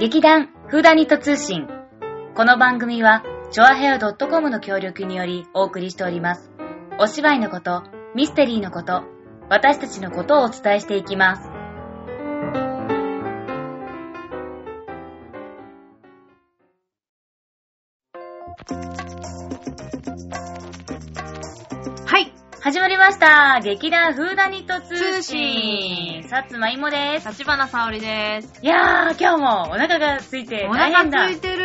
劇団フーダニット通信。この番組は、チョアヘア .com の協力によりお送りしております。お芝居のこと、ミステリーのこと、私たちのことをお伝えしていきます。した。劇団フーダニット通通信。信さつまいもです。立花沙織です。いやー、今日もお腹が空いてお大変だ。腹空いてる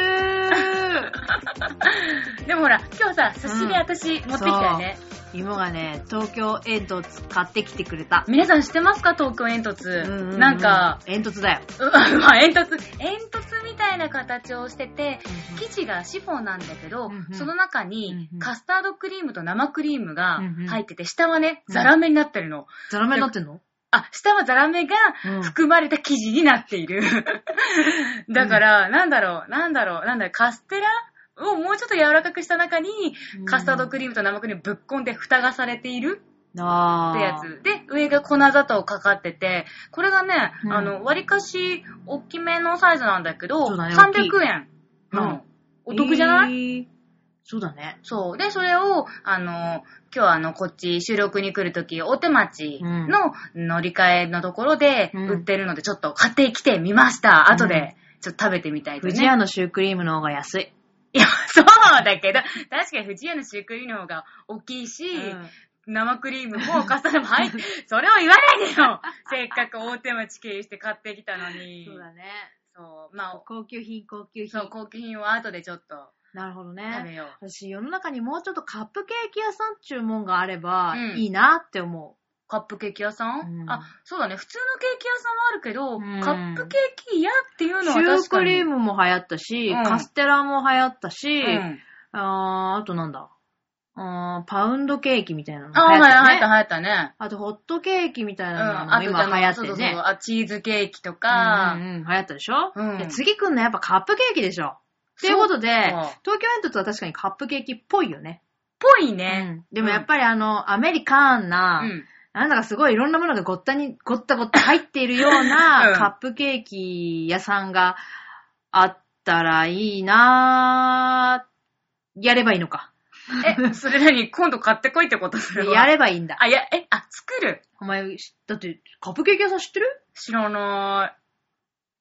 でもほら、今日さ、寿司で私持ってきたよね。芋がね、東京煙突買ってきてくれた。皆さん知ってますか？東京煙突。うんううなんか、、煙突だよ。う まあ煙突、煙突みたいな形をしてて、生地がシフォンなんだけど、うんうんその中うんうんにカスタードクリームと生クリームが入ってて、下はね、うんザラメになってるの。ザラメになってんの？あ、下はザラメがうん含まれた生地になっている。だから、なんだろう、なんだろう、なんだろう、カステラをもうちょっと柔らかくした中に、カスタードクリームと生クリームぶっこんで蓋がされているってやつ。で、上が粉砂糖かかってて、これがね、うんあの、割かし大きめのサイズなんだけど、ね大きい300円なの。うんお得じゃない、い、えーそうだね。そう。で、それを、あの、今日あの、こっち収録に来るとき、大手町の乗り換えのところでうん売ってるので、ちょっと買ってきてみました。後で、ちょっと食べてみたいとね。富士屋のシュークリームの方が安い。いや、そうだけど、確かに富士屋のシュークリームの方が大きいし、生クリームもカスタードも入って、それを言わないでよ せっかく大手町経由して買ってきたのに。そうだね。そう。まあ、高級品、高級品。そう、高級品は後でちょっとなるほど食べね。よ私、世の中にもうちょっとカップケーキ屋さん注文があればうんいいなって思う。カップケーキ屋さん、うんあ、そうだね。普通のケーキ屋さんはあるけど、うんカップケーキ屋っていうう。のシューは確かに。クリームも流行ったし、うんカステラも流行ったし、うん。あーあとなんだ？あーパウンドケーキみたいなのも流行ったよね。流行った、流行ったね。あとホットケーキみたいうん。なのも今流行ってそうそうそうね。あ、チーズケーキとか、うんうんうん、流行ったでしょ、うんで次来んのやっぱカップケーキでしょっていうことで、そっか東京煙突は確かにカップケーキっぽいよね。ぽいうんね。でもやっぱりあの、アメリカンな、うん。なんだかすごいいろんなものがごったに、ごったごった入っているような うんカップケーキ屋さんがあったらいいなぁ。やればいいのか。え、それ何今度買ってこいってことそれは。やればいいんだ。あ、や、え、あ、作る？お前、しだって、カップケーキ屋さん知ってる？知らな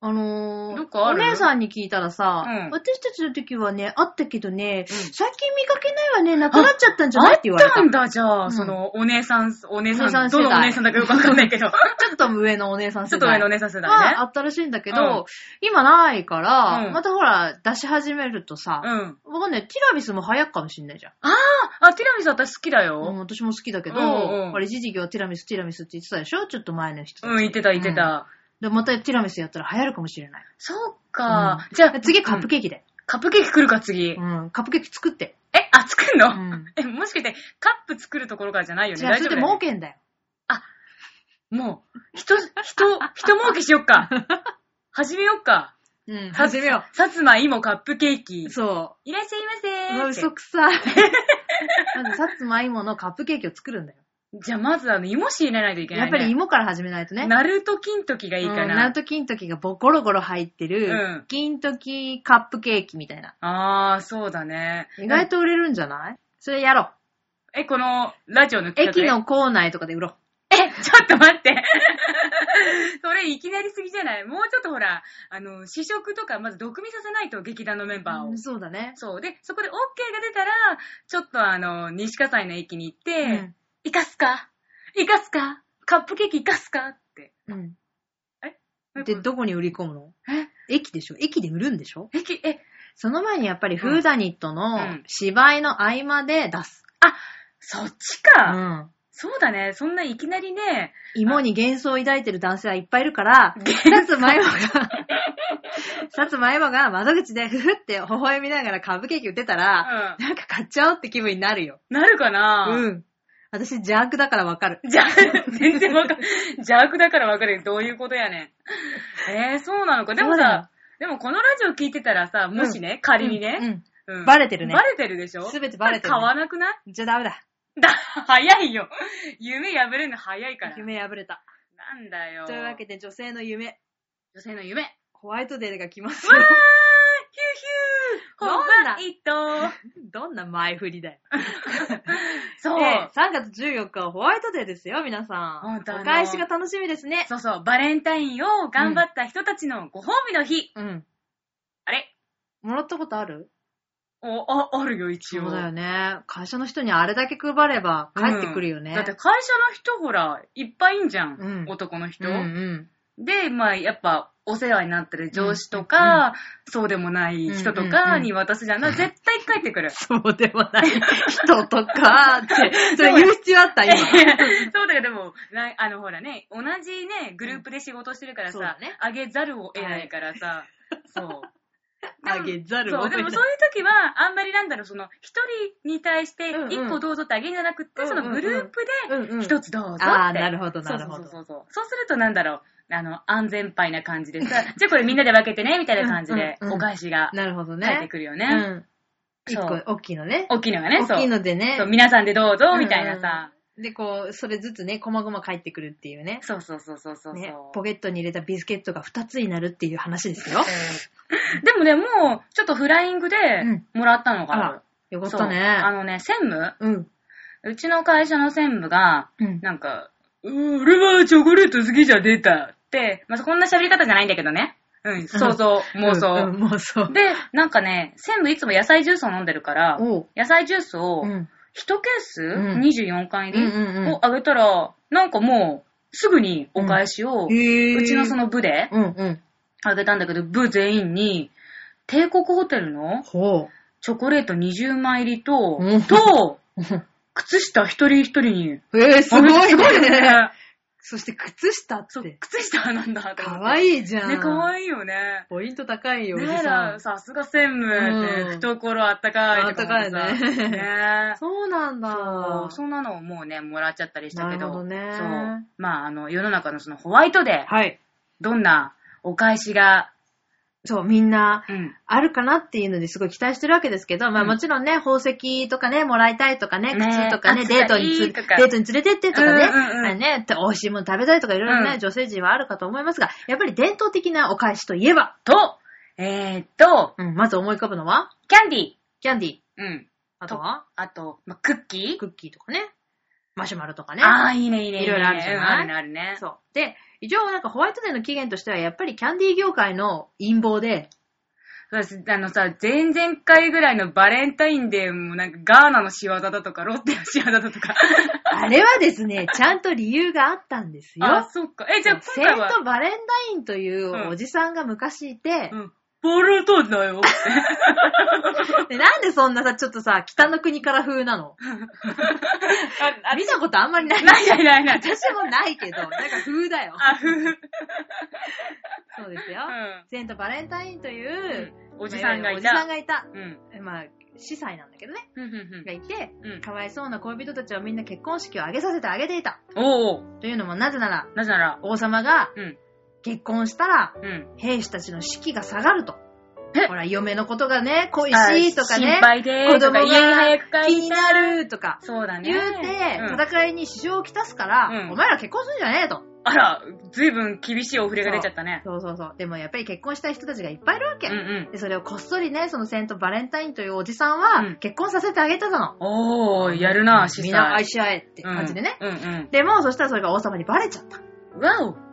あのー、どっかある？お姉さんに聞いたらさ、うん私たちの時はね、あったけどね、うん最近見かけないわね、なくなっちゃったんじい。ゃない？って言われた。あったんだ、じゃあ、うんその、お姉さん、お姉さん、お姉さん世代どのお姉さんだかよくわかんないけど、ちょっと上のお姉さんちょっと上のおね。姉さん世代があね。ったらしいんだけど、うん今ないから、うんまたほら、出し始めるとさ、うん。わかんない、ティラミスも流行るかもしんないじゃん。ああ、あ、ティラミス私好きだうん、よ。私も好きだけど、うんうんあれ一時期はティラミス、ティラミスって言ってたでしょ？ちょっと前の人たち。うん、言ってた言ってうんた。で、またティラミスやったら流行るかもしれない。そうか。じゃあ、次カップ。ケーキで。カップケーキ来るか、次。うん、カップケーキ作って。え、あ、作んの？うん。え、もしかして、カップ作るところからじゃないよね？じゃあ、それで大丈夫だよね儲けんだよ。もう、人、人、人儲けしよっか。始めよっか。うん、さ始めよさつまいもカップケーキう。。そいらっしゃいませう。うわ、ーって嘘くさい。まず、さつまいものカップケーキを作るんだよ。じゃあ、まずあの、芋仕入れないといけない、ね。やっぱり芋から始めないとね。ナルト金時がいいかな。うんナルト金時がボコロゴロ入ってうるん、金時カップケーキみたいな。あー、そうだね。意外と売れるんじゃない？それやろえ、この、ラジオのう。企画で？駅の構内とかで売ろう。え、ちょっと待って。それいきなりすぎじゃない？もうちょっとほら、あの、試食とかまず毒味させないと劇団のメンバーを。うんそうだね。そう。で、そこで OK が出たら、ちょっとあの、西葛西の駅に行って、うん行かすか？行かすか？カップケーキ行かすか？って。うん。え？で、どこに売り込むの？え？駅でしょ？駅で売るんでしょ？駅、え、その前にやっぱりフーダニットうのん芝居の合間で出す。そっちうか。ん。そうだね。そんないきなりね、芋に幻想を抱いてる男性はいっぱいいるから、さつまいもが、さつまいもが窓口でふふって微笑みながらカップケーキ売ってたら、うん。なんか買っちゃおうって気分になるよ。なるかな？うん。私邪悪だからわかる。じゃ、全然わかん邪悪だからわかるよ。どういうことやねん。えー、そうなのか。でもそうだよさ、でもこのラジオ聞いてたらさ、もしね、仮にね、うん。うんバレてるねバレてるでしょ？すべてバレてるね買わなくない？じゃあダメだ。だ、早いよ。夢破れるの早いから。夢破れた。なんだよ。というわけで女性の夢、女性の夢。ホワイトデーが来ますわーよ。ヒューヒューホどんなワイトどんな前振りだよ。そう。で、3月14日はホワイトデーですよ、皆さん。お返しが楽しみですね。そうそう、バレンタインを頑張った人たちのご褒美の日。うん。あれ？もらったことある？お、あ、あるよ、一応。そうだよね。会社の人にあれだけ配れば帰ってくるよね。うんだって会社の人ほら、いっぱいいんじゃん。うん男の人、うんうん。で、まあ、やっぱ、お世話になってる上司とか、そうでもない人とかに渡すじゃん。だから絶対帰ってくる。そうでもない。人とかって、それ言う必要あった？今。そうだけど、でも、なあの、ほらね、同じね、グループで仕事してるからうだね、あげざるを得ないからさ、そう。あげざるそう、を得ない。でもそういう時は、あんまりなんだろう、その、一人に対してうんうん、一個どうぞってあげるんじゃなくって、うんうんうん。そのグループで、一つどうぞって。あーなるほどなるほど。そうそうそうそう。そうするとなんだろう、あの、安全牌な感じでさ、じゃあこれみんなで分けてね、みたいな感じでお返しがなるほどね。返ってくるよね。うん。一そう個、大きいのね。大きいのがね、そう。大きいのでねそう、。皆さんでどうぞ、みたいなさ。で、こう、それずつね、こまごま返ってくるっていうね。そうそうそうそうそう。ね、ポケットに入れたビスケットが2つになるっていう話ですよ。でもね、もう、ちょっとフライングでうんもらったのがああらる。よかったね。あのね、専務？うん。うちの会社の専務が、うん。なんか、うー俺はチョコレート好きじゃ出たって、まあ、こんな喋り方じゃないんだけどね。うん、想像、妄想。うんうん妄想。で、なんかね、専務いつも野菜ジュースを飲んでるから、おう。野菜ジュースをうん。1ケース、うん24巻入り、うんうんうんをあげたら、なんかもう、すぐにお返しを、うへーちのその部でうんうん。あげたんだけど、部全員に、帝国ホテルのほチョコレート20枚入りと、うんと、う。靴下一人一人に。えー、すごいあすごいね。ね。そして靴下って、。靴下なんだ。かわいいじゃん。ね、かわいいよね。ポイント高いよ、ねえさすが専務って、うん懐あったかいあったかいねねそうなんだ。そう、そんなのをもうね、もらっちゃったりしたけど。なるほどねそう。まあ、あの、世の中のそのホワイトデー、はい。どんなお返しが、そう、みんな、うん。あるかなっていうのですごい期待してるわけですけど、まあうんもちろんね、宝石とかね、もらいたいとかね、ね靴とかね、あデートにつ、デートに連れてってとかね、うんうんうんね、美味しいもの食べたいとかいろいろね、うん女性陣はあるかと思いますが、やっぱり伝統的なお返しといえば、と、えーっと、うん、まず思い浮かぶのは、キャンディー。キャンディー。うん。あとは、あと、まあ、クッキークッキーとかね、マシュマロとかね。ああ、いいね、いいね。いろいろあるじゃない？うんあるね、あるね。そう。で、一応なんかホワイトデーの起源としては、やっぱりキャンディー業界の陰謀で、私、あのさ、前々回ぐらいのバレンタインデーもなんかガーナの仕業だとか、ロッテの仕業だとか。あれはですね、ちゃんと理由があったんですよ。あ、そっか。え、じゃあセ今回は、ントバレンタインというおじさんが昔いて、うん。バレンタインだよ。で なんでそんなさ、ちょっとさ、北の国から風なの？あ、見たことあんまりない。ないないないない。私もないけど、なんか風だよ。あ、ふふ。そうですよ。うセントバレンタインという、ん。おじさんがいおじさんた。がいた。うん。まあ、司祭なんだけどね。がいて、うん。かわいそうな恋人たちはみんな結婚式を挙げさせてあげていた。おお。というのもなぜなら、なぜなら、王様がうん。結婚したら、うん。兵士たちの士気が下がると。え？ほら、嫁のことがね、恋しいとかね心、配でー子とか、供家に早く帰が気にないるとか、そうだね。言うて、うん戦いに支障をきたすから、うんお前ら結婚するんじゃねえと。あら、ずいぶん厳しいお触れが出ちゃったね。そうそうそう。でもやっぱり結婚したい人たちがいっぱいいるわけ。うんうん。で、それをこっそりね、そのセントバレンタインというおじさんは、うん結婚させてあげたの。おー、やるな、司みんな愛祭。し合えって感じでね。うんうんでも、そしたらそれが王様にバレちゃった。うん。わお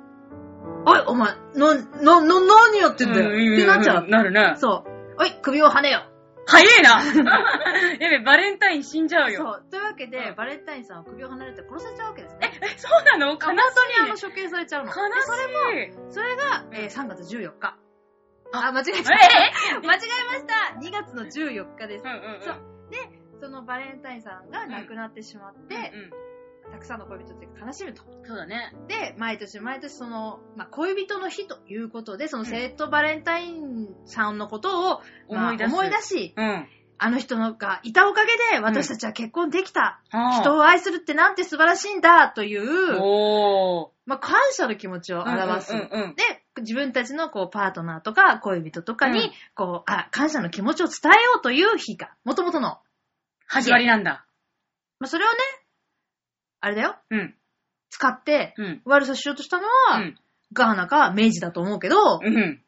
おい、お前、な、な、な、何やってんだよ、うんってなっちゃう。なるね。そう。おい、首をはねよ。早えな やべ、バレンタイン死んじゃうよ。そう。というわけで、うんバレンタインさんは首を離れて殺されちゃうわけですね。え、そうなの？悲しい。本当にあの処刑されちゃうの。悲でそれも、しい。それが、えー3月14日。あ、間違ええた。間違えました。2月の14日ですうん。うんうん。そうそのバレンタインさんが亡くなってしまって、うんたくさんの恋人たちが悲しむと。うん。そうだね。で、毎年毎年その、まあ、恋人の日ということで、そのセットバレンタインさんのことを、まあ思い出す思い出し、うん。あの人のがいたおかげで私たちは結婚できた。は人を愛するってなんて素晴らしいんだという。まあ、感謝の気持ちを表す。うんうんうんうんで、自分たちのこうパートナーとか恋人とかに、うんこう、あ、感謝の気持ちを伝えようという日が、もともとの。始まりなんだ。まあ、それをね、あれだよ、うん。使ってうん。悪さしようとしたのは、うん。ガーナか明治だと思うけど、うん。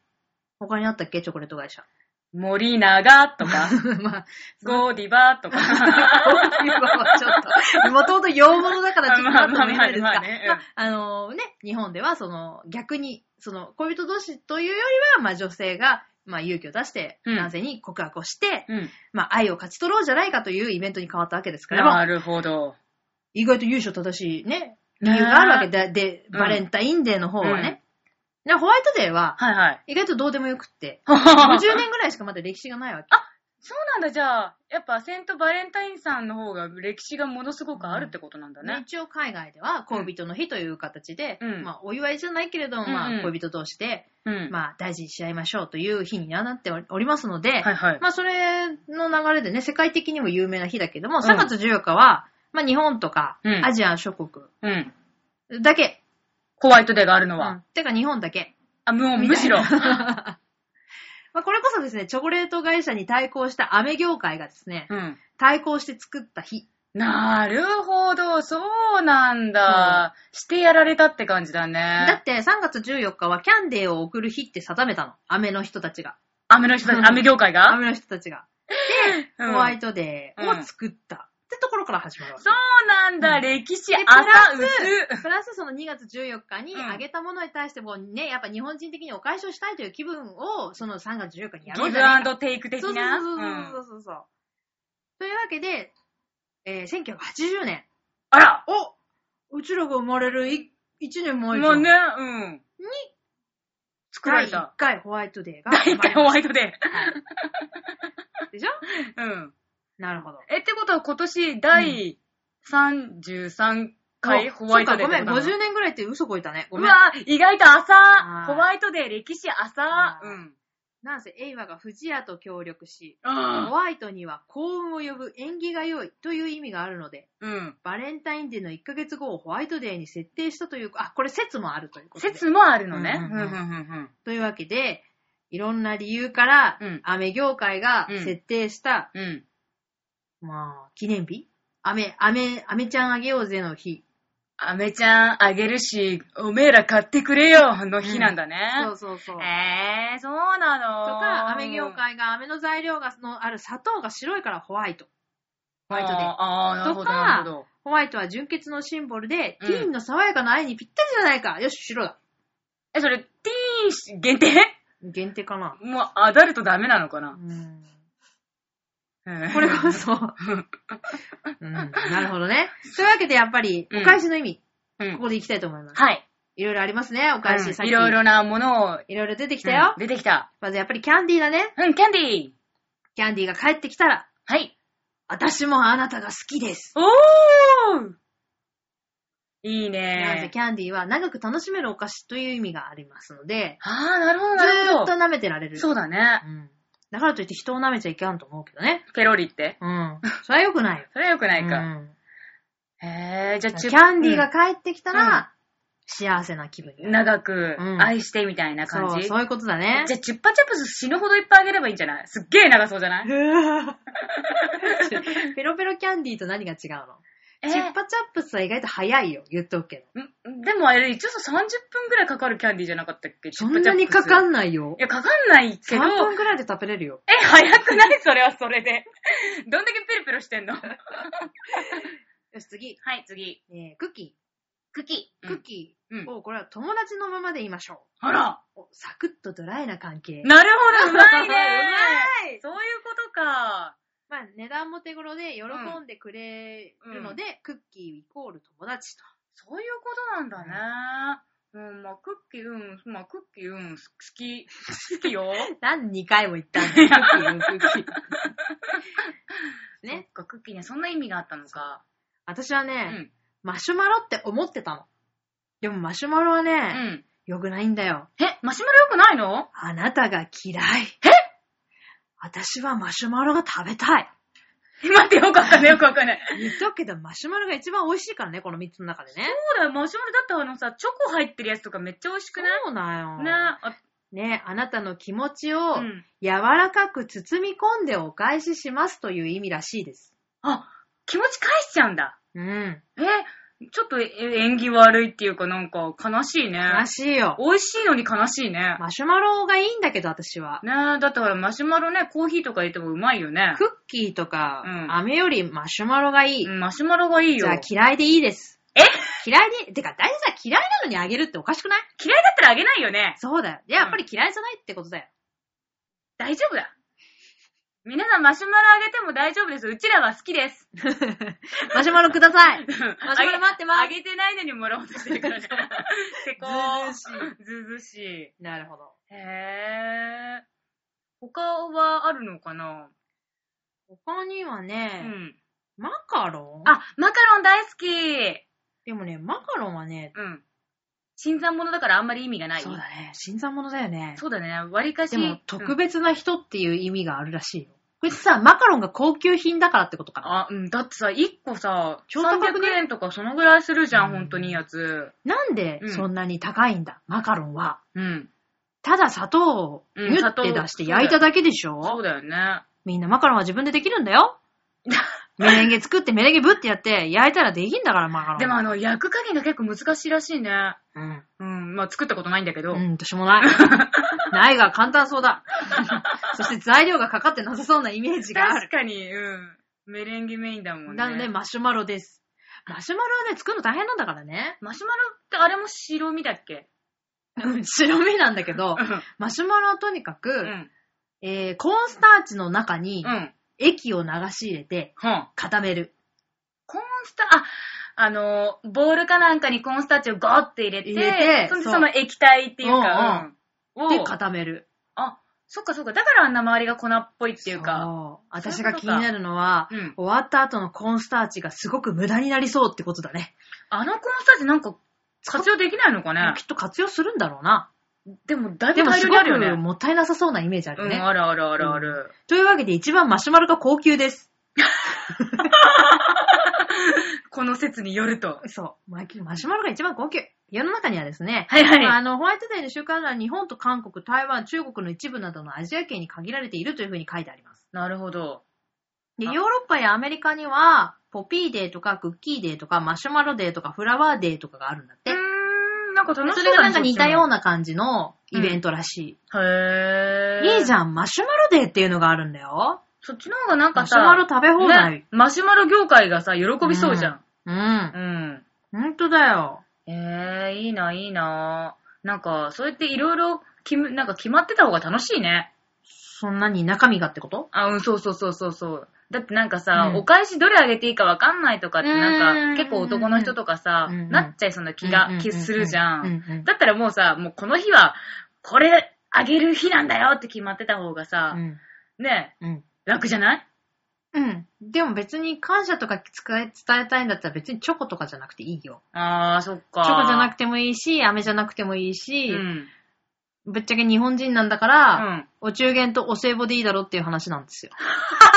他にあったっけ？チョコレート会社。森永とか、まあ、ゴーディバとか。ちょっと、もともと洋物だからちょっとあったのないですか。まあまあまあねうんまああのね、日本ではその逆に、その恋人同士というよりは、まあ女性が、まあ勇気を出してうん男性に告白をして、うん。まあ愛を勝ち取ろうじゃないかというイベントに変わったわけですから、まあなるほど。意外と優勝正しいね、理由があるわけで、で、うんバレンタインデーの方はね。でホワイトデーは、はいはい。意外とどうでもよくって、そ50年ぐらいしかまだ歴史がないわけ。うなんだ、じゃあ、やっぱセントバレンタインさんの方が歴史がものすごくあるってことなんだねね。一応海外では恋人の日という形で、うんまあお祝いじゃないけれども、まうんうんあ恋人同士で、うん。まあ大事にし合いましょうという日になっておりますので、はいはい。まあそれの流れでね、世界的にも有名な日だけども、ん3月14日は、まあ日本とかうんアジア諸国うん。だけ、ホワイトデーがあるのは。うんてか日本だけ。あ、もうむしろ。まあこれこそですね、チョコレート会社に対抗した飴業界がですね、うん。対抗して作った日。なるほど、そうなんだ。してやられたって感じだだねっ。て3月14日はキャンデーを送る日って定めたの。飴の人たちが。飴の人たち、飴業界が？飴の人たちが。うんホワイトデーを作った。ってところから始まるわけ。そうなんだ、うん歴史で浅プラ薄。プラスその2月14日にうんあげたものに対してもね、やっぱ日本人的にお返しをしたいという気分を、その3月14日にやろうギブじゃないンドテイク的そうそうな。そううんそうそうそう。というわけで、えー、1980年。あらおうちらが生まれる1年前じもうね。うん。作ら第1れた。回ホワイトデーが第1回ホワイトデはいでしょ？ー。うん。なるほど。え、ってことは今年第33回ホワイトデーそうか、ごめん、50年。年ぐらいって嘘こいたね。ごめん。うわ、意外と浅あ。ーホワイトデー歴史浅あ。ーうん。なんせ、エイワが藤屋と協力し、うんホワイトには幸運を呼ぶ縁起が良いという意味があるので、うん。バレンタインデーの1ヶ月後をホワイトデーに設定したという、あ、これ説もあるということで。説もあるのね。うんうんうんうんうんというわけで、いろんな理由から、うんアメ業界がうん設定した、うんうん。まあ、記念日？アメ、アメ、アメちゃんあげようぜの日。アメちゃんあげるし、おめえら買ってくれよの日なんだね。そうそうそう。えー、そうなのとか、アメ業界が、アメの材料が、のある砂糖が白いからホワイト。ホワイトデー。あーあー、なるほど、とか。ホワイトは純潔のシンボルで、うんティーンの爽やかな愛にぴったりじゃないか。よし、白だ。え、それ、ティーン限定？限定かな。もう、アダルトダメなのかな？うんうんこれこそ、うん、なるほどね。というわけで、やっぱり、うんお返しの意味、うんここでいきたいと思います。はい。いろいろありますね、お返し。うんいろいろなものを、いろいろ出てき来たよ。出てきた。まずやっぱりキャンディーだね。うん、キャンディー。キャンディーが帰ってきたら、はい。私もあなたが好きです。おーいいなので、ねキャンディーは長く楽しめるお菓子という意味がありますので、ああ、なるほど、ずなるほど。ーっと舐めてられる。そうだね。うん。だからといって人を舐めちゃいけんと思うけどね。ペロリって？うん。それは良くないよ。それはよくないか。うんへえ、じゃあ、キャンディーがか帰ってきたら、幸せな気分になる。長くうん愛してみたいな感そう、じ。そういうことだね。じゃあ、チュッパチャプス死ぬほどいっぱいあげればいいんじゃない？すっげえ長そうじゃない？ペロペロキャンディーと何が違うの、えチュッパチャップスは意外と早いよ、言っとくけど。んでもあれ、一応さ、30分ぐらいかかるキャンディーじゃなかったっけ？そんなにかかんんないよい。や、かかんないけ3ど、分くらいで食べれるよ。え、早くない？それはそれで。どんだけペロペロしてんの？は よし、次。い、次。えー、クッキクッキー。ー。クッキうんーを、これは友達のままで言いましょあら。う。おサクッとドライな関係。なるほど、うまいね うまいそういうことか。まあ、値段も手頃で喜んでくれるので、クッキーイコール友達と。そういうことなんだね。うん、まあ、クッキー、うん、まあ、クッキー、うん、好き、好きよ。何2回も言ったんだよ、クッキーうん、クッキー。ね。そっか、クッキーにはそんな意味があったのか。う私はね、ん。マシュマロって思ってたの。でもマシュマロはうね、ん。良くないんだよ。え、マシュマロ良くないの？あなたが嫌い。私はマシュマロが食べたい。待って、よくわかんない、よくわかんない。言っとくけど、マシュマロが一番美味しいからね、この3つの中でね。そうだよ、マシュマロだってあのさ、チョコ入ってるやつとかめっちゃ美味しくない？そうだよ。ねあ、ねあなたの気持ちをうん。柔らかく包み込んでお返ししますという意味らしいです。あ、気持ち返しちゃうんだ。うん。え、ちょっとえ縁起悪いっていうかなんか悲しいね。悲しいよ。美味しいのに悲しいね。マシュマロがいいんだけど、私は。ねえ、だってほらマシュマロね、コーヒーとか入れてもうまいよね。クッキーとか、うん飴よりマシュマロがいい。うんマシュマロがいいよ。じゃあ嫌いでいいです。え？嫌いで、てか大体さ、嫌いなのにあげるっておかしくない？嫌いだったらあげないよね。そうだよ。でやっぱり嫌いじゃないってことだよ。大丈夫だ。皆さんマシュマロあげても大丈夫です。うちらは好きです。マシュマロください。マシュマロ待ってますあげてないのにもらおうとしてるからね。せこー。ずうずずしい。なるほど。へー。他はあるのかな？他にはうね、ん。マカロン？あ、マカロン大好き。でもね、マカロンはね、うん。新参者だからあんまり意味がない。そうだね、新参者だよね。そうだね。割かし。でも、特別な人っていう意味があるらしいよ。これさ、マカロンが高級品だからってことかな。あ、うん。だってさ、1個さ、超高くね？300円とかそのぐらいするじゃん、うんほんとにいいやつ。なんでうんそんなに高いんだ、マカロンは。うん。ただ砂糖をうんギュッて出して焼いただけでしょ、そうだよね。みんなマカロンは自分でできるんだよ。メレンゲ作ってメレンゲブってやって焼いたらできんだから、マカロン。でもあの、焼く加減が結構難しいらしいね。うん。うん。まあ、作ったことないんだけど。うん、私もない。ないが簡単そうだ。そして材料がかかってなさそうなイメージがある。確かに、うん。メレンゲメインだもんね。なので、マシュマロです。マシュマロはね、作るの大変なんだからね。マシュマロってあれも白身だっけ？うん白身なんだけど、マシュマロはとにかく、うん。えー、コーンスターチの中にうん。液を流し入れて。固める。コーンスター、あ、あの、ボールかなんかにコーンスターチをゴーって入れて、入れてそんでそうその液体っていうか、うん。で、を固める。あ、そっかそっか。だからあんな周りが粉っぽいっていうか。そう私が気になるのは、うん。終わった後のコーンスターチがすごく無駄になりそうってことだね。あのコーンスターチなんか活用できないのかねきっと活用するんだろうな。でもだいでもぶ大すごく量にあるよね。もったいなさそうなイメージあるね。うん、あるあるあるある。というわけで一番マシュマロが高級です。この説によると。そう。マシュマロが一番高級。世の中にはですね、はいはい。あの、ホワイトデーの週間は日本と韓国、台湾、中国の一部などのアジア圏に限られているというふうに書いてあります。なるほど。で、あヨーロッパやアメリカには、ポピーデーとかクッキーデーとかマシュマロデーとかフラワーデーとかがあるんだって。なんか楽しそそうだねれがなんか似たような。な感じのイベントらしへい。いいじん。ゃん、マシュマロデーっていうのがあるんだよ。そっちの方がなんかさ、マシュマロ食べ放題。ね、マシュマロ業界がさ、喜びそうじゃん。うん。うん。ほんとだよ。えー、いいな、いいな。なんか、そうやっていろいろ、きむなんか決まってた方が楽しいね。そんなに中身がってこと？あ、うん、そうそうそうそうそう。だってなんかさ、うんお返しどれあげていいかわかんないとかってなんうんか、結構男の人とかさ、うんなっちゃいそうな気が、気するじゃ。うんだったらもうさ、もうこの日は、これあげる日なんだよって決まってた方がさう、ん。ねうん。楽じゃない？うん。でも別に感謝とか伝え伝えたいんだったら別にチョコとかじゃなくていいよ。あー、そっか。チョコじゃなくて、てもいいし、飴じゃなくてもいいし、うん。ぶっちゃけ日本人なんだかうら、ん。お中元とお歳暮でいいだろっていう話なんですよ。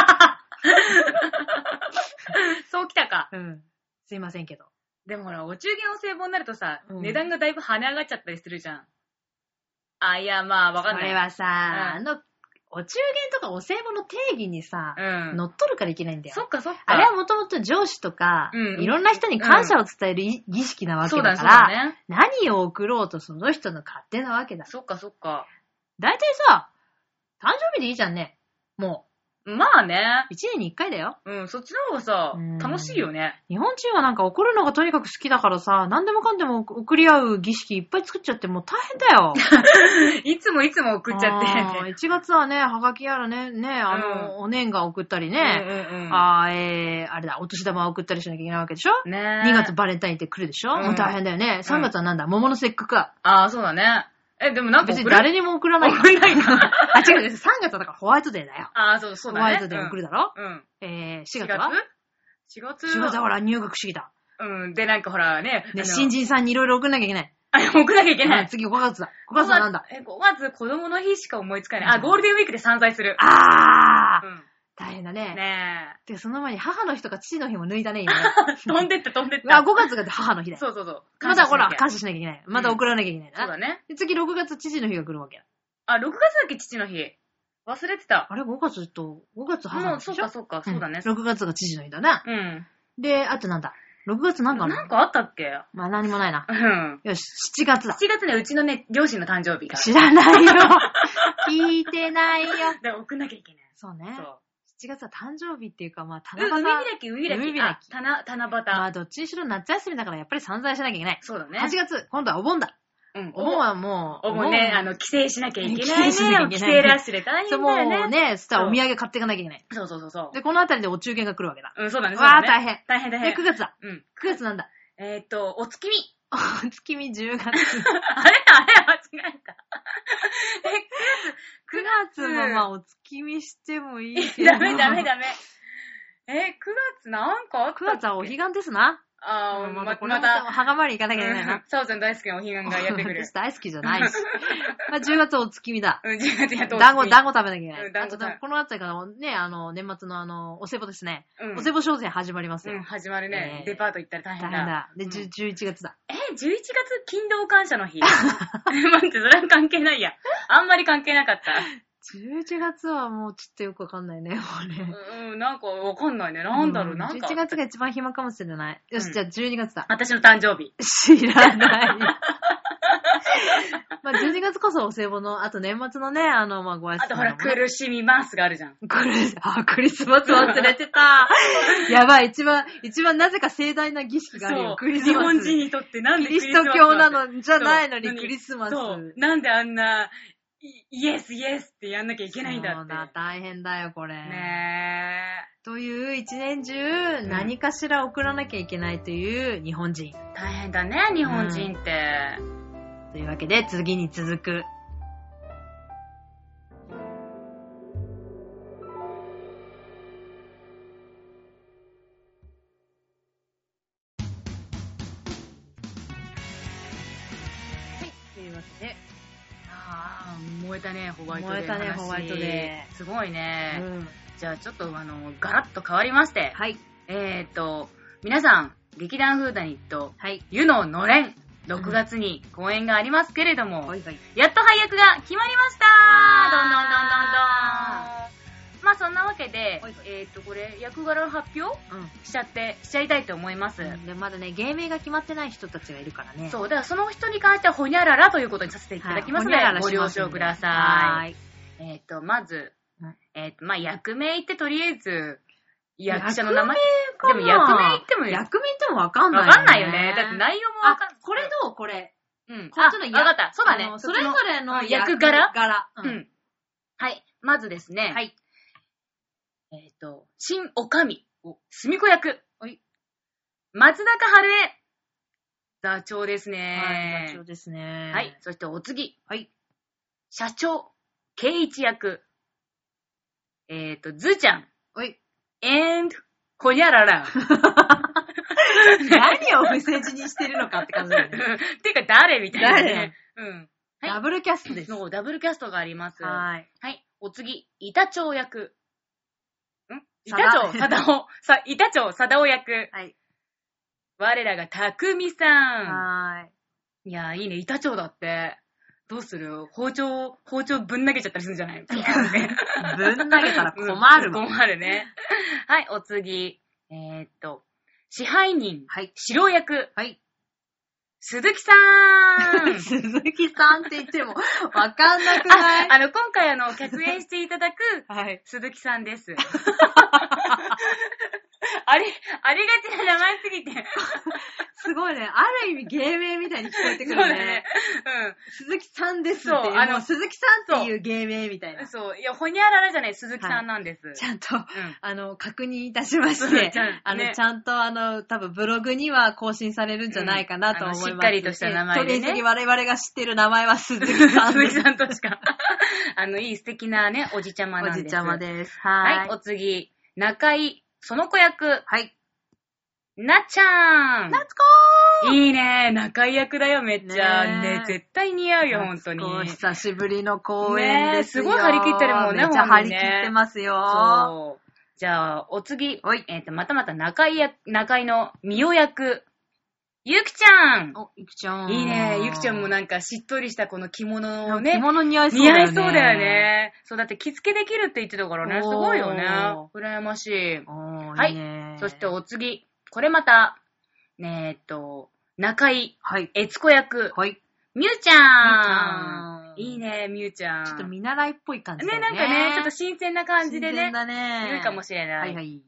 そうきたか。うん。すいませんけど。でもほら、お中元お歳暮になるとさ、うん値段がだいぶ跳ね上がっちゃったりするじゃん。あ、いや、まあ、わかんない。これはさ、うんあの、お中元とかお歳暮の定義にさ、うん。乗っ取るからいけないんだよ。そっかそっか。あれはもともと上司とか、うんいろんな人に感謝を伝えるい儀式なわけそうだから、そうだね。何を送ろうとその人の勝手なわけだ。そっかそっか。だいたいさ、誕生日でいいじゃんね。もまあね。う、一年に一回だよ。うん、そっちの方がさうん、楽しいよね。日本人はなんか送るのがとにかく好きだからさ、何でもかんでも送り合う儀式いっぱい作っちゃってもう大変だよ。いつもいつも送っちゃって。あー1月はね、はがきやらね、ね、あの、お年賀送ったりね、うんうんうん。あーえー、あれだ、お年玉送ったりしなきゃいけないわけでしょ？ね ?2 月バレンタインって来るでしょ、うんもう大変だよね。3月はなんだ、桃の節句か。ああ、そうだね。え、でもなんか別に誰にも送らないから。送らないか あ、違う違う、3月はだからホワイトデーだよ。ああ、そう、そうだね。ホワイトデー送るだろ、うん。うん。えー、4 4月月は ?4 月 ?4 月？はほら入学式だ。うん。で、なんかほらね。ね、新人さんにいろいろ送んなきゃいけない。あ、送らなきゃいけない。うん次5月だ。5月はなんだ？え、5月？子供の日しか思いつかない。あ、ゴールデンウィークで散財する。あー、うん。大変だね。ねで、その前に母の日とか父の日も抜いたね、今。飛んでった飛んでっあ、た。5月が母の日だよ。そうそうそう。まだほら、感感謝しなきゃいけない。まだ送らなきゃいけないな。そうだね。で次6月父の日が来るわけだ。あ、6月だっけ父の日？忘れてた。あれ ?5 月と、5月母の日そうかそうか、そうだね。ん6月が父の日だな。うん。で、あとなんだ？6月なんかあるなんかあったっけ？まあ何もないな。うん。よし、7月だ。7月ね、うちのね、両親の誕生日が。知らないよ。聞いてないよ。で、送んなきゃいけない。そうね。そう。7月は誕生日っていうか、まあ、うん七夕。海開き、海開き。海開きあ七、七夕。まあ、どっちにしろ夏休みだからやっぱり散財しなきゃいけない。そうだね。8月、今度はお盆だ。うん。お盆はもう、お盆ね、あの、帰省しなきゃいけない帰省しなきゃいね。帰けない省ラッシュで大変だよね。もうね、そしたらお土産買っていかなきゃいけない。そうそうそうそう。で、このあたりでお中元が来るわけだ。うん、そうだね。わあ大変。で、大変大変9。月だ。うん。9月なんだ。えーっと、お月見。お月見10月。あれあれ間違えた。9月もまあお月見してもいいえ、けど。ダメダメダメ。え、9月なんかあったっけ？9月はお彼岸ですな。あー、ままたまた、はがまり行かなきゃいけないうんな。サオちゃん大好きなお彼岸がやってくる私。大好きじゃないし。まあ10月お月見だ。うん、10月やっと団子、団子食べなきゃいけない。うん団子このあたりからね、あの、年末のあの、お歳暮ですね。うんお歳暮商戦始まりますうん、よ。始まるねえ。ーデパート行ったら大変だ。大変だ。で、うん10 11月だ。え、11月勤労感謝の日？待って、それは関係ないや。あんまり関係なかった。11月はもうちょっとよくわかんないね、もうね。うん、なんかわかんないね。なんだろう、んなんか。11月が一番暇かもしれない。よし、うんじゃあ12月だ。私の誕生日。知らない。まあ12月こそお歳暮の、あと年末のね、あの、まあご挨拶あとほら、苦しみますがあるじゃん。これ、あ、クリスマス忘れてた。やばい、一番、一番なぜか盛大な儀式があるよ。クリス日マス。本人にとってなんでキリスト教なのじゃないのにそうクリスマス。そう。なんであんな、イイエスイエスってやんなきゃいけないんだって。そうだ、大変だよ、これ。ねという一年中、ん何かしら送らなきゃいけないという日本人。え。大変だね、日本人って。というわけで、次に続く。はい、というわけで、ああ、燃えたね、ホワイトデー。燃えたねホワイトデー。すごいね。うんじゃあちょっとあの、ガラッと変わりまして。はい、えーっと、皆さん、劇団フーダニット、はい。湯ののれん、6月に公演がありますけれども、はいはい。やっと配役が決まりましたどんどんどんどんどんまあそんなわけではいはい、えーっと、これ、役柄の発表うん。しちゃって、しちゃいたいと思います。で、まだね、芸名が決まってない人たちがいるからね。そう、だからその人に関しては、ほにゃららということにさせていただきますので、ご了承くださ。はいえーっと、まずうん、えーっと、まあ役名言ってとりあえず、役者の名前でも役名言っても役名言ってもわかんない、わかんないよね。だって内容もわかんあ、これどう？これ。うん。こっちのあわかった。そうだね。それぞれのうん役柄柄。う。ん。はい。まずですね。はい。えっ、と、新おかみ、すみこ役。はい。松坂春江。座長ですはい、ね座長。ですね。はい。。そしてお次。はい。社長、圭一役。えっ、と、ずーちゃん。はい。and、ほにゃらら。何を不正字にしてるのかって感じだよね。てか、誰みたいなね。うん。はいダブルキャストです。そう、ダブルキャストがあります。はい。はい。お次、板長役。ん？板長、貞夫。さ、板長、貞夫役。はい。我らが匠さん。はい。いやー、いいね、板長だって。どうする？包丁、包丁ぶん投げちゃったりするんじゃない？ぶん投げたら困るわうん困るね。はい、お次。えー、っと、支配人、はい。白役、はい。鈴木さん。鈴木さんって言ってもわかんなくない？あ、あの、今回あの、客演していただく、はい。鈴木さんです。あれ、ありがちな名前すぎて。すごいね。ある意味芸名みたいに聞こえてくるねそうだね。。鈴木さんですっていう。そうあのもう鈴木さんっていう芸名みたいうん。な。そう。いや、ほにゃららじゃない、鈴木さんなんです。ちゃんと、うん。あの、確認いたしましてちゃん、あの、ねちゃんとあの、多分ブログには更新されるんじゃないかなと思います。うんあのしっかりとした名前でねとりあえず我々が知ってる名前は鈴木さん鈴。木さんとしか。あの、いい素敵なね、おじちゃまなんです。おじちゃまです。は、はいい。お次。中井、その子役、はい。なっちゃん。夏子いいね。中井役だよ、めっちゃ。ねえね絶対似合うよ、本当に。夏子久しぶりの公演ですよ。ねえすごい張り切ってるもんねめっちゃ張り切ってますよ。そう。じゃあ、お次。はいえっ、と、またまた中井役、中井のみお役、ゆきちゃん。お、ゆきちゃん。いいね。ゆきちゃんもなんかしっとりしたこの着物をね着。物似合いそう似だよね。合いそうだよ。ね。そう、だって着付けできるって言ってたからね。すごいよねお。羨ましい。おー、はいい。そしてお次。これまた、えーっと、中井、はい。えつこ役、はい。みゆちゃん。いいね。ね、みゆちゃん。ちょっと見習いっぽい感じだね、よね。なんかね、ちょっと新鮮な感じでね新鮮、だね。いいかもしれない。はいはい。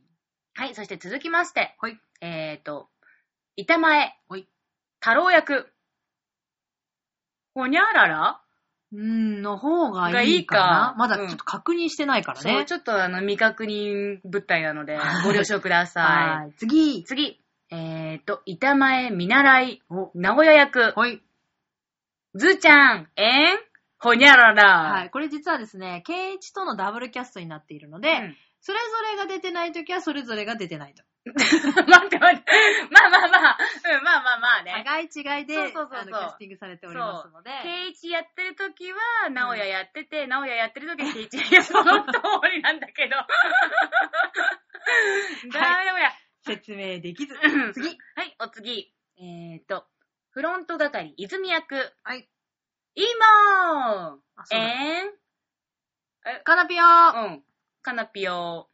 はい、そして続きまして、はい。えーっと、板前、はい太郎役、ほにゃらら？うーん、の方ががいいいいかなか。まだちょっと確認してないからそう、ね。ちょっとあの、未確認物体なのでは、いご了承くださはい。次い。。次、えーっと、板前見習い、お、名古屋役、はい。ずーちゃん、えん、ほにゃらら。はい。これ実はですね、ケイイチとのダブルキャストになっているので、うんそれぞれが出てないときはそれぞれが出てないと。待って待って。まあまあまあ、うん、まあまあまあね。互い違いで、そうそうそうそうあのキャスティングされておりますので、ケイチやってる時は、ナオヤやってて、ナオヤやってる時はケイチ。いや、その通りなんだけど。ダメだこりゃ。説明できず。うん次。はい、お次。えーと、フロント係、泉役。はい。今あ、そうだえ？んカナピオうん。カナピオ。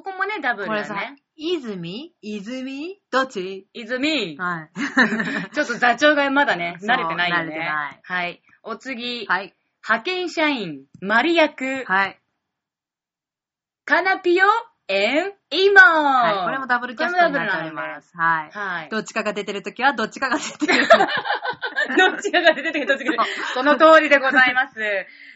ここもね、ダブルこれさだね。、泉？泉？どっち？泉。はい。ちょっと座長がまだね、そう慣れてないよね。慣れてないはい。お次、はい。派遣社員、マリ役、はい。カナピオ、エン、イモはい。これもダブルキャストになっております。はい。はい。どっちかが出てるときは、どっちかが出てる。どっちかが出てきて、どっちかが出てきて。その通りでございます。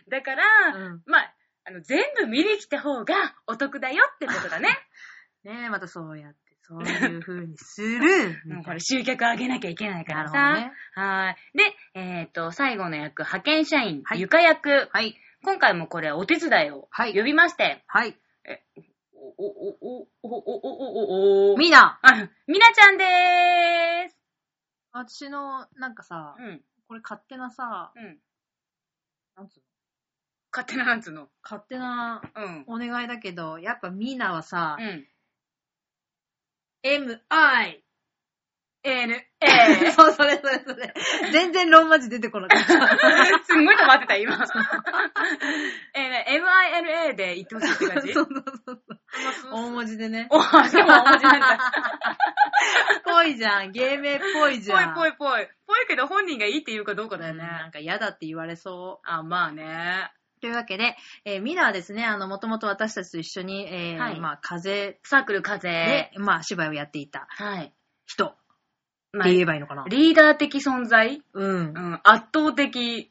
だから、うんまあ、あの、全部見に来た方がお得だよってことだね。ねえ、またそうやって、そういう風にする。うん、これ集客上げなきゃいけないかならさ。ね。はい。で、えっ、と、最後の役、派遣社員、はい床役。はい。今回もこれお手伝いをはい呼びまして、はい。お、お、お、お、お、お、お、お、お、みんなあ、みなちゃんでーす。私の、なんかさ、うん、これ勝手なさ、うん。なんつうの？勝手ななんつうの。勝手なうん。お願いだけど、やっぱみんなはさ、うん。M-I、N、A。そう、それそれそれ。全然ローマ字出てこなかった。すんごい止まってた、今。えーね、MINA で言ってほしいって感じ？そうそうそうそう。大文字でね。お、でも大文字なんだ。ぽいじゃん。芸名っぽいじぽいゃん。ぽいぽい。ぽいけど本人がいいって言うかどうかだようんなんね。か嫌だって言われそう。あ、まあね。というわけで、えー、ミナはですね、あの、もともと私たちと一緒に、えーはい。まあ、風サークル風で、まあ、芝居をやっていた。はい。人。ってまあ、言えばいいのかな。リーダー的存在？うん。う。ん、圧倒的、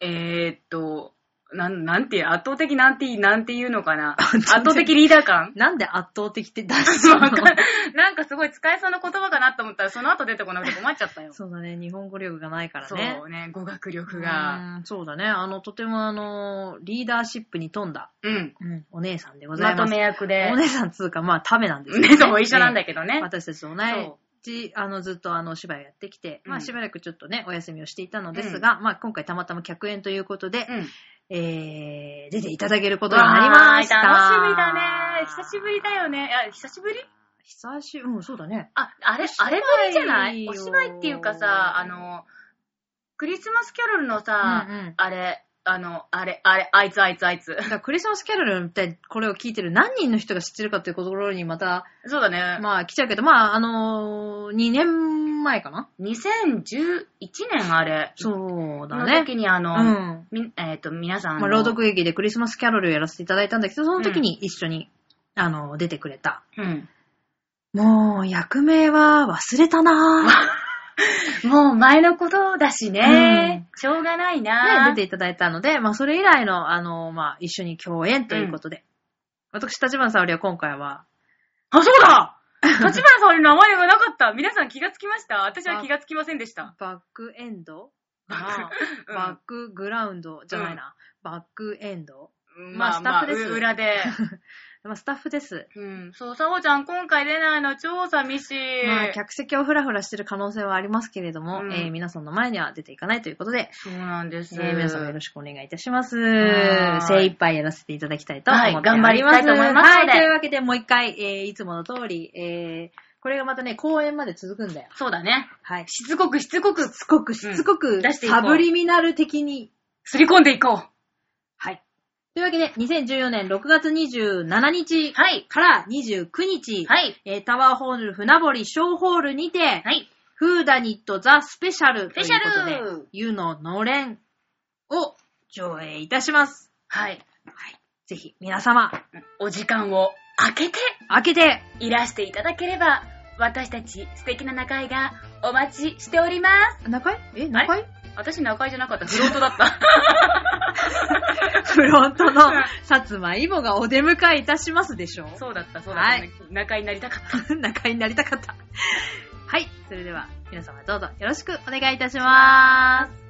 えー、っと、なん、なんていう、圧倒的なんて、なんて言うのかな。圧倒的リーダー感？なんで圧倒的って出すのなんかすごい使えそうな言葉かなと思ったら、その後出てこなくて困っちゃったよ。そうだね、日本語力がないからそね。うね、語学力うが。んそうだね。あの、とてもあの、リーダーシップに富んだ、うん。うん、お姉さんでございます。まとめ役でお。姉さんつうか、まあ、ためなんですよね、そう、一緒なんだけどね。私たちと同じ、あの、ずっとあの、芝居をやってきて、まあ、うんしばらくちょっとね、お休みをしていたのですが、まあ、今回たまたま客演ということで、うん。えー、出ていただけることになりました。楽しみだね。久しぶりだよね。あ、久しぶり？久しぶり、うん、そうだね。あ、あれあれぶりじゃない？よお芝居っていうかさ、あの、クリスマスキャロルのさ、うんうんあれ、あの、あれ、あれ、あいつあいつあいつ。だからクリスマスキャロルってこれを聞いてる何人の人が知ってるかというところにまた、そうだね。まあ来ちゃうけど、まああのー、2年前かな？2011年あれ。そうだのね。時にあの、うん。みえっ、と、皆さんの、まあ、朗読劇でクリスマスキャロルをやらせていただいたんだけど、その時に一緒に、あの、出てくれた。うん。もう、役名は忘れたなぁ。もう前のことだしね。しょうがないな、ね、出ていただいたので、まあ、それ以来の、あの、まあ、一緒に共演ということで。私、立花沙織は今回は、あ、そうだ立花さんの名前がなかった。皆さん気がつきました？私は気がつきませんでした。バックエンド？バックうんバックグラウンドじゃないな。バックエンド？うんまあスタッフですう裏で。まあ、スタッフです。うん。そう、さおちゃん今回出ないの超寂しい。まあ、客席をフラフラしてる可能性はありますけれども、うんえー皆さんの前には出ていかないということで、そうなんです。えー皆様よろしくお願いいたします。はい精一杯やらせていただきたいと思っております。はい頑張りたいと思いますはい、というわけでもう一回、えーいつもの通り、えーこれがまたね、公演まで続くんだよ。そうだね。はい。しつこくしつこくしつこくしつこく、出していこうサブリミナル的に、すり込んでいこう。はい。というわけで、2014年6月27日はい。から29日、はい。えータワーホール船堀小ホールにて、はい。フーダニットザスペシャルというスペシャことでル、湯ののれんを上映いたします。はい。はい。ぜひ皆様、お時間を空けて開けて、いらしていただければ、私たち素敵な中井がお待ちしております。中井え、中井私中井じゃなかった、フロントだった。フロントのさつまいもがお出迎えいたしますでしょそうだった、そうだった。はい中井になりたかった。仲になりたかった。はい。それでは、皆様どうぞよろしくお願いいたします。